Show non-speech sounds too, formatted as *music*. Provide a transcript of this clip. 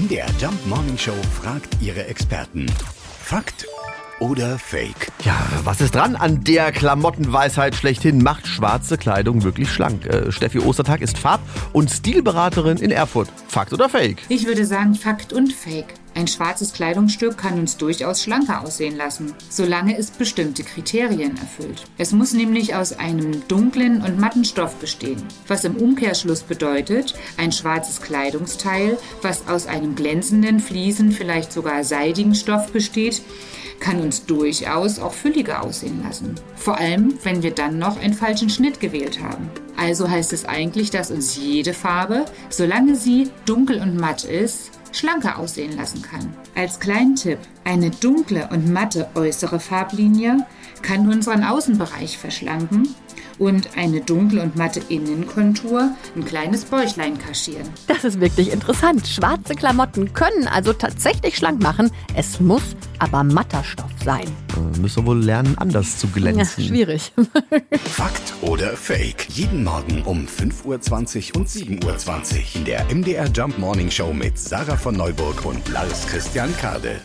MDR Jump Morning Show fragt ihre Experten. Fakt oder Fake? Ja, was ist dran an der Klamottenweisheit schlechthin? Macht schwarze Kleidung wirklich schlank? Äh, Steffi Ostertag ist Farb- und Stilberaterin in Erfurt. Fakt oder Fake? Ich würde sagen Fakt und Fake. Ein schwarzes Kleidungsstück kann uns durchaus schlanker aussehen lassen, solange es bestimmte Kriterien erfüllt. Es muss nämlich aus einem dunklen und matten Stoff bestehen, was im Umkehrschluss bedeutet, ein schwarzes Kleidungsteil, was aus einem glänzenden, fliesen, vielleicht sogar seidigen Stoff besteht, kann uns durchaus auch fülliger aussehen lassen. Vor allem, wenn wir dann noch einen falschen Schnitt gewählt haben. Also heißt es eigentlich, dass uns jede Farbe, solange sie dunkel und matt ist, schlanker aussehen lassen kann. Als kleinen Tipp, eine dunkle und matte äußere Farblinie kann unseren Außenbereich verschlanken und eine dunkle und matte Innenkontur ein kleines Bäuchlein kaschieren. Das ist wirklich interessant. Schwarze Klamotten können also tatsächlich schlank machen. Es muss aber matter Stoff sein. Äh, müssen wohl lernen, anders zu Ja, glänzen. schwierig. *laughs* Fakt oder Fake? Jeden Morgen um 5.20 Uhr und 7.20 Uhr in der MDR Jump Morning Show mit Sarah von Neuburg und Lars Christian Kade.